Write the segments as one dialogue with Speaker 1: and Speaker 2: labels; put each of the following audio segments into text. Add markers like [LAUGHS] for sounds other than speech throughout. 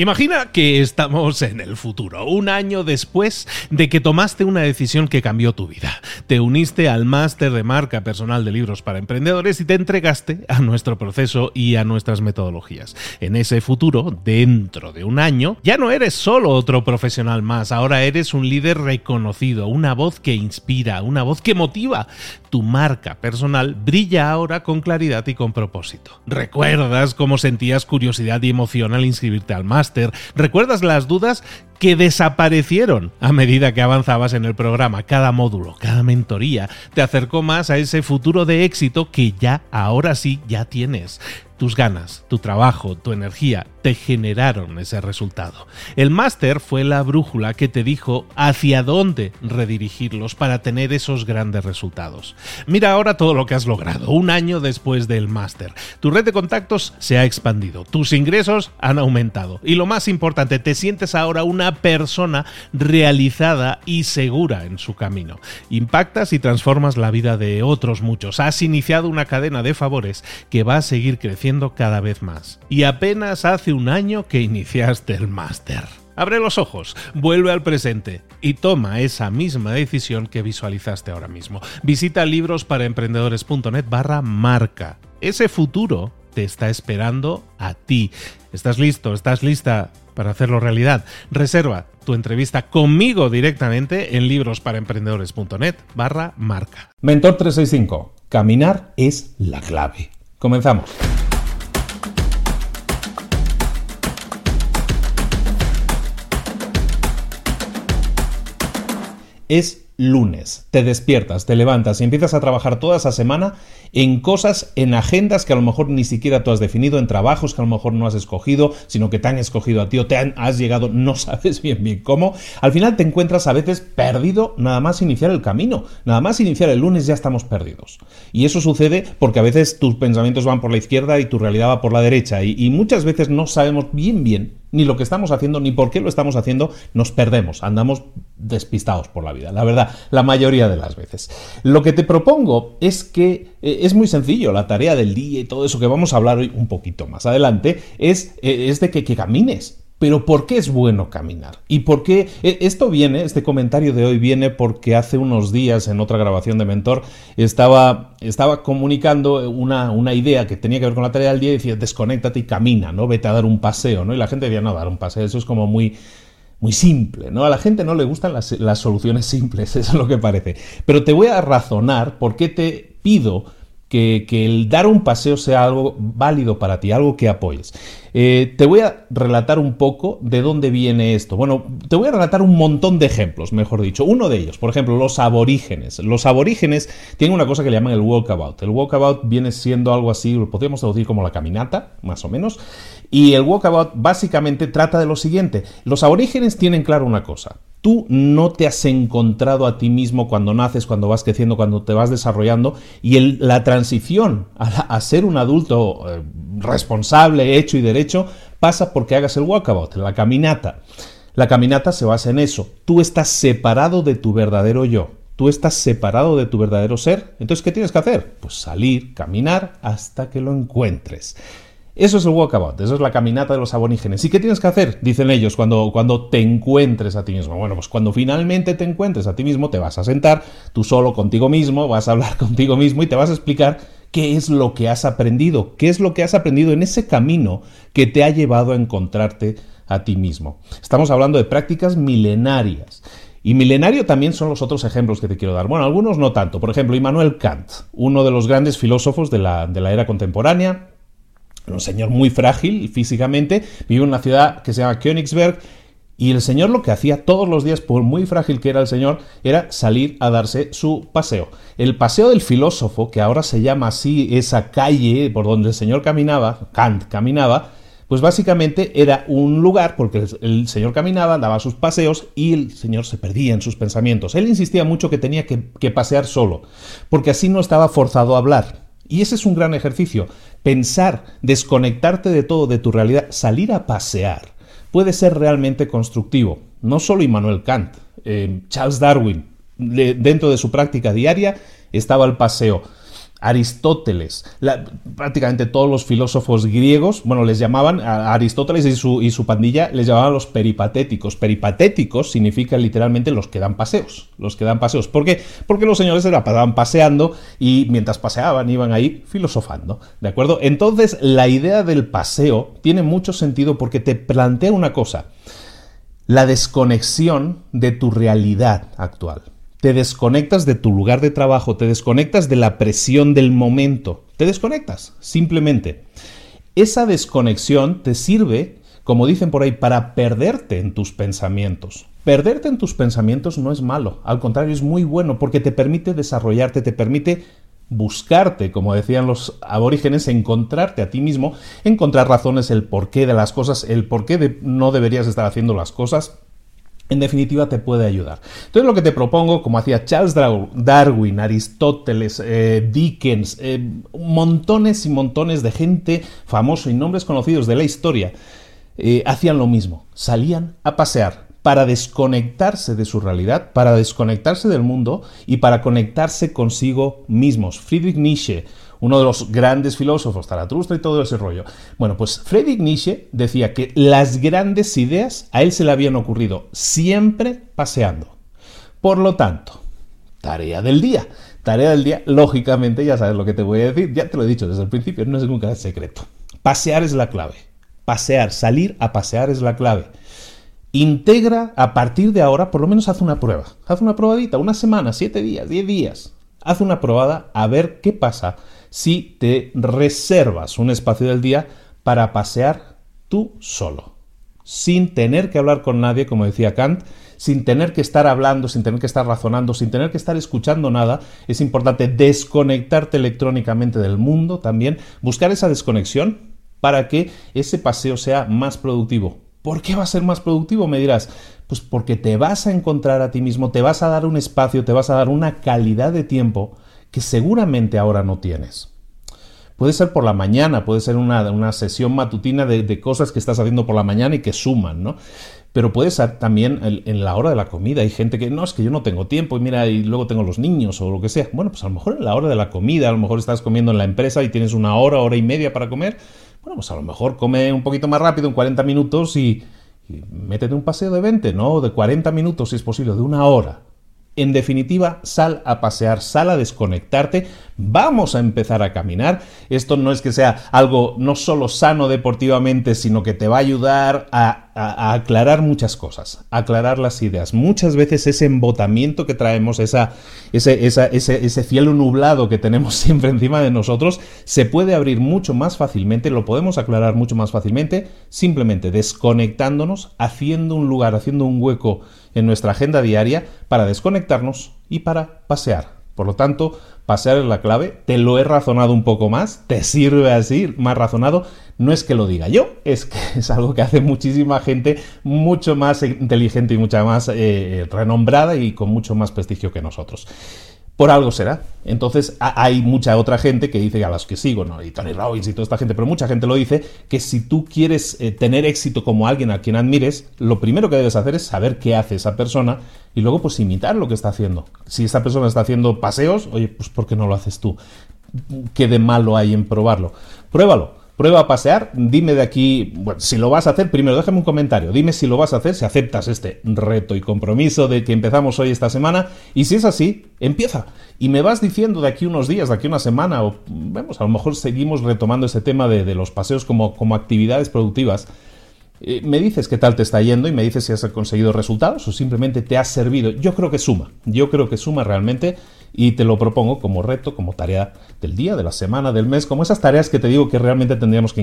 Speaker 1: Imagina que estamos en el futuro, un año después de que tomaste una decisión que cambió tu vida. Te uniste al máster de marca personal de libros para emprendedores y te entregaste a nuestro proceso y a nuestras metodologías. En ese futuro, dentro de un año, ya no eres solo otro profesional más, ahora eres un líder reconocido, una voz que inspira, una voz que motiva. Tu marca personal brilla ahora con claridad y con propósito. ¿Recuerdas cómo sentías curiosidad y emoción al inscribirte al máster? ¿Recuerdas las dudas que desaparecieron a medida que avanzabas en el programa? Cada módulo, cada mentoría te acercó más a ese futuro de éxito que ya, ahora sí, ya tienes. Tus ganas, tu trabajo, tu energía te generaron ese resultado. El máster fue la brújula que te dijo hacia dónde redirigirlos para tener esos grandes resultados. Mira ahora todo lo que has logrado, un año después del máster. Tu red de contactos se ha expandido, tus ingresos han aumentado y lo más importante, te sientes ahora una persona realizada y segura en su camino. Impactas y transformas la vida de otros muchos. Has iniciado una cadena de favores que va a seguir creciendo cada vez más. Y apenas hace un año que iniciaste el máster. Abre los ojos, vuelve al presente y toma esa misma decisión que visualizaste ahora mismo. Visita librosparaemprendedores.net barra marca. Ese futuro te está esperando a ti. ¿Estás listo? ¿Estás lista para hacerlo realidad? Reserva tu entrevista conmigo directamente en librosparaemprendedores.net barra marca.
Speaker 2: Mentor 365. Caminar es la clave. Comenzamos. Es lunes. Te despiertas, te levantas y empiezas a trabajar toda esa semana en cosas, en agendas que a lo mejor ni siquiera tú has definido, en trabajos que a lo mejor no has escogido, sino que te han escogido a ti o te han, has llegado, [LAUGHS] no sabes bien bien cómo. Al final te encuentras a veces perdido nada más iniciar el camino, nada más iniciar el lunes ya estamos perdidos. Y eso sucede porque a veces tus pensamientos van por la izquierda y tu realidad va por la derecha y, y muchas veces no sabemos bien bien ni lo que estamos haciendo, ni por qué lo estamos haciendo, nos perdemos, andamos despistados por la vida, la verdad, la mayoría de las veces. Lo que te propongo es que eh, es muy sencillo, la tarea del día y todo eso que vamos a hablar hoy un poquito más adelante, es, eh, es de que, que camines, pero ¿por qué es bueno caminar? ¿Y por qué? E, esto viene, este comentario de hoy viene porque hace unos días en otra grabación de Mentor estaba, estaba comunicando una, una idea que tenía que ver con la tarea del día y decía, desconéctate y camina, ¿no? Vete a dar un paseo, ¿no? Y la gente decía, no, dar un paseo, eso es como muy muy simple, ¿no? A la gente no le gustan las, las, soluciones simples, [LAUGHS] eso es lo que parece. Pero te voy a razonar por qué te pido que, el dar un paseo sea algo válido para ti, algo que apoyes. Eh, te voy a relatar un poco de dónde viene esto. Bueno, te voy a relatar un montón de ejemplos, mejor dicho. Uno de ellos, por ejemplo, los aborígenes. Los aborígenes tienen una cosa que le llaman el walkabout. El walkabout viene siendo algo así, lo podríamos traducir como la caminata, más o menos. Y el walkabout básicamente trata de lo siguiente. Los aborígenes tienen claro una cosa. Tú no te has encontrado a ti mismo cuando naces, cuando vas creciendo, cuando te vas desarrollando y la transición a, ser un adulto eh, responsable, hecho y derecho pasa porque hagas el walkabout, la caminata. La caminata se basa en eso. Tú estás separado de tu verdadero yo. Tú estás separado de tu verdadero ser. Entonces, ¿qué tienes que hacer? Pues salir, caminar hasta que lo encuentres. Eso es el walkabout, eso es la caminata de los aborígenes. ¿Y qué tienes que hacer? Dicen ellos cuando, cuando te encuentres a ti mismo. Bueno, pues cuando finalmente te encuentres a ti mismo, te vas a sentar tú solo contigo mismo, vas a hablar [LAUGHS] contigo mismo y te vas a explicar qué es lo que has aprendido, qué es lo que has aprendido en ese camino que te ha llevado a encontrarte a ti mismo. Estamos hablando de prácticas milenarias. Y milenario también son los otros ejemplos que te quiero dar. Bueno, algunos no tanto. Por ejemplo, Immanuel Kant, uno de los grandes filósofos de la, de la era contemporánea, un señor muy frágil físicamente, vive en una ciudad que se llama Königsberg, y el señor lo que hacía todos los días, por muy frágil que era el señor, era salir a darse su paseo. El paseo del filósofo, que ahora se llama así esa calle por donde el señor caminaba, Kant caminaba, pues básicamente era un lugar porque el señor caminaba, daba sus paseos y el señor se perdía en sus pensamientos. Él insistía mucho que tenía que, que pasear solo, porque así no estaba forzado a hablar. Y ese es un gran ejercicio. Pensar, desconectarte de todo, de tu realidad, salir a pasear, puede ser realmente constructivo. No solo Immanuel Kant, eh, Charles Darwin, dentro de su práctica diaria, estaba el paseo. Aristóteles, prácticamente todos los filósofos griegos, bueno, les llamaban, a Aristóteles y su, y su, pandilla les llamaban los peripatéticos. Peripatéticos significa literalmente los que dan paseos, los que dan paseos. ¿Por qué? Porque los señores se la pasaban paseando y mientras paseaban iban ahí filosofando, ¿de acuerdo? Entonces, la idea del paseo tiene mucho sentido porque te plantea una cosa, la desconexión de tu realidad actual te desconectas de tu lugar de trabajo, te desconectas de la presión del momento, te desconectas, simplemente. Esa desconexión te sirve, como dicen por ahí, para perderte en tus pensamientos. Perderte en tus pensamientos no es malo, al contrario es muy bueno porque te permite desarrollarte, te permite buscarte, como decían los aborígenes, encontrarte a ti mismo, encontrar razones, el porqué de las cosas, el porqué de no deberías estar haciendo las cosas en definitiva te puede ayudar. Entonces lo que te propongo, como hacía Charles Darwin, Aristóteles, eh, Dickens, eh, montones y montones de gente famosa y nombres conocidos de la historia, eh, hacían lo mismo, salían a pasear para desconectarse de su realidad, para desconectarse del mundo y para conectarse consigo mismos. Friedrich Nietzsche, uno de los grandes filósofos, Zaratustra y todo ese rollo. Bueno, pues Friedrich Nietzsche decía que las grandes ideas a él se le habían ocurrido siempre paseando. Por lo tanto, tarea del día. Tarea del día, lógicamente, ya sabes lo que te voy a decir, ya te lo he dicho desde el principio, no es nunca secreto. Pasear es la clave. Pasear, salir a pasear es la clave. Integra a partir de ahora, por lo menos haz una prueba. Haz una probadita, una semana, siete días, diez días. Haz una probada a ver qué pasa si te reservas un espacio del día para pasear tú solo, sin tener que hablar con nadie, como decía Kant, sin tener que estar hablando, sin tener que estar razonando, sin tener que estar escuchando nada. Es importante desconectarte electrónicamente del mundo también, buscar esa desconexión para que ese paseo sea más productivo. ¿Por qué va a ser más productivo? Me dirás. Pues porque te vas a encontrar a ti mismo, te vas a dar un espacio, te vas a dar una calidad de tiempo que seguramente ahora no tienes. Puede ser por la mañana, puede ser una, sesión matutina de, cosas que estás haciendo por la mañana y que suman, ¿no? Pero puede ser también en la hora de la comida. Hay gente que no, es que yo no tengo tiempo y mira, y luego tengo los niños o lo que sea. Bueno, pues a lo mejor en la hora de la comida, a lo mejor estás comiendo en la empresa y tienes una hora, hora y media para comer. Bueno, pues a lo mejor come un poquito más rápido, en 40 minutos y, y métete un paseo de 20, ¿no? De 40 minutos si es posible, de una hora. En definitiva, sal a pasear, sal a desconectarte, vamos a empezar a caminar. Esto no es que sea algo no solo sano deportivamente, sino que te va a ayudar a, aclarar muchas cosas, aclarar las ideas. Muchas veces ese embotamiento que traemos, esa, ese, ese cielo nublado que tenemos [LAUGHS] siempre encima de nosotros, se puede abrir mucho más fácilmente, lo podemos aclarar mucho más fácilmente, simplemente desconectándonos, haciendo un lugar, haciendo un hueco en nuestra agenda diaria para desconectarnos y para pasear. Por lo tanto, pasear es la clave. Te lo he razonado un poco más. Te sirve así, más razonado. No es que lo diga yo, es que [LAUGHS] es algo que hace muchísima gente mucho más inteligente y mucha más eh, renombrada y con mucho más prestigio que nosotros por algo será. Entonces hay mucha otra gente que dice, a las que sigo, ¿no? y Tony Robbins y toda esta gente, pero mucha gente lo dice, que si tú quieres eh, tener éxito como alguien a quien admires, lo primero que debes hacer es saber qué hace esa persona y luego pues imitar lo que está haciendo. Si esa persona está haciendo paseos, oye, pues ¿por qué no lo haces tú? ¿Qué de malo hay en probarlo? Pruébalo Prueba a pasear, dime de aquí, bueno, si lo vas a hacer, primero déjame un comentario, dime si lo vas a hacer, si aceptas este reto y compromiso de que empezamos hoy esta semana, y si es así, empieza. Y me vas diciendo de aquí unos días, de aquí una semana, o vemos, a lo mejor seguimos retomando ese tema de, los paseos como, como actividades productivas. Eh, me dices qué tal te está yendo y me dices si has conseguido resultados o simplemente te ha servido. Yo creo que suma, yo creo que suma realmente y te lo propongo como reto, como tarea del día, de la semana, del mes, como esas tareas que te digo que realmente tendríamos que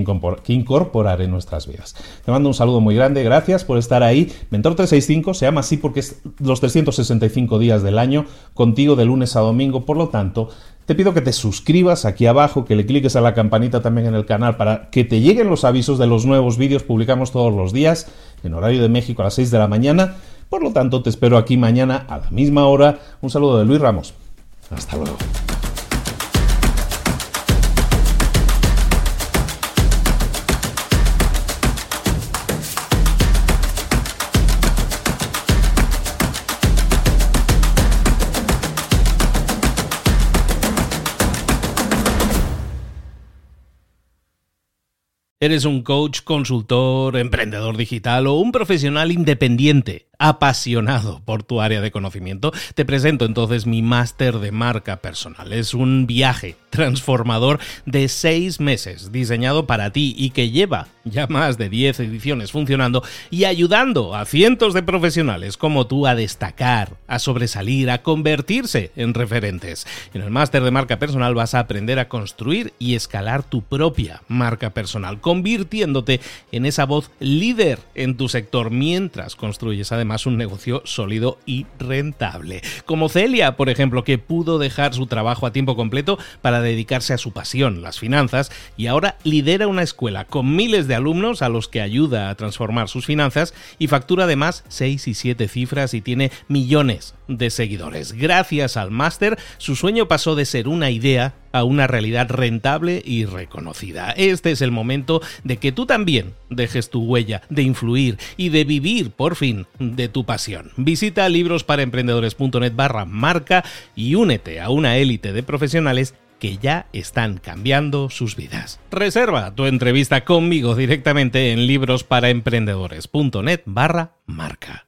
Speaker 2: incorporar, en nuestras vidas. Te mando un saludo muy grande, gracias por estar ahí. Mentor 365 se llama así porque es los 365 días del año, contigo de lunes a domingo, por lo tanto, te pido que te suscribas aquí abajo, que le cliques a la campanita también en el canal para que te lleguen los avisos de los nuevos vídeos. Publicamos todos los días en horario de México a las 6 de la mañana. Por lo tanto, te espero aquí mañana a la misma hora. Un saludo de Luis Ramos. Hasta luego.
Speaker 1: ¿Eres un coach, consultor, emprendedor digital o un profesional independiente? apasionado por tu área de conocimiento, te presento entonces mi máster de marca personal. Es un viaje transformador de seis meses diseñado para ti y que lleva ya más de 10 ediciones funcionando y ayudando a cientos de profesionales como tú a destacar, a sobresalir, a convertirse en referentes. En el máster de marca personal vas a aprender a construir y escalar tu propia marca personal, convirtiéndote en esa voz líder en tu sector mientras construyes además más un negocio sólido y rentable. Como Celia, por ejemplo, que pudo dejar su trabajo a tiempo completo para dedicarse a su pasión, las finanzas, y ahora lidera una escuela con miles de alumnos a los que ayuda a transformar sus finanzas y factura además 6 y 7 cifras y tiene millones de seguidores. Gracias al máster, su sueño pasó de ser una idea a una realidad rentable y reconocida. Este es el momento de que tú también dejes tu huella, de influir y de vivir por fin de tu pasión. Visita librosparaemprendedores.net barra marca y únete a una élite de profesionales que ya están cambiando sus vidas. Reserva tu entrevista conmigo directamente en librosparaemprendedores.net barra marca.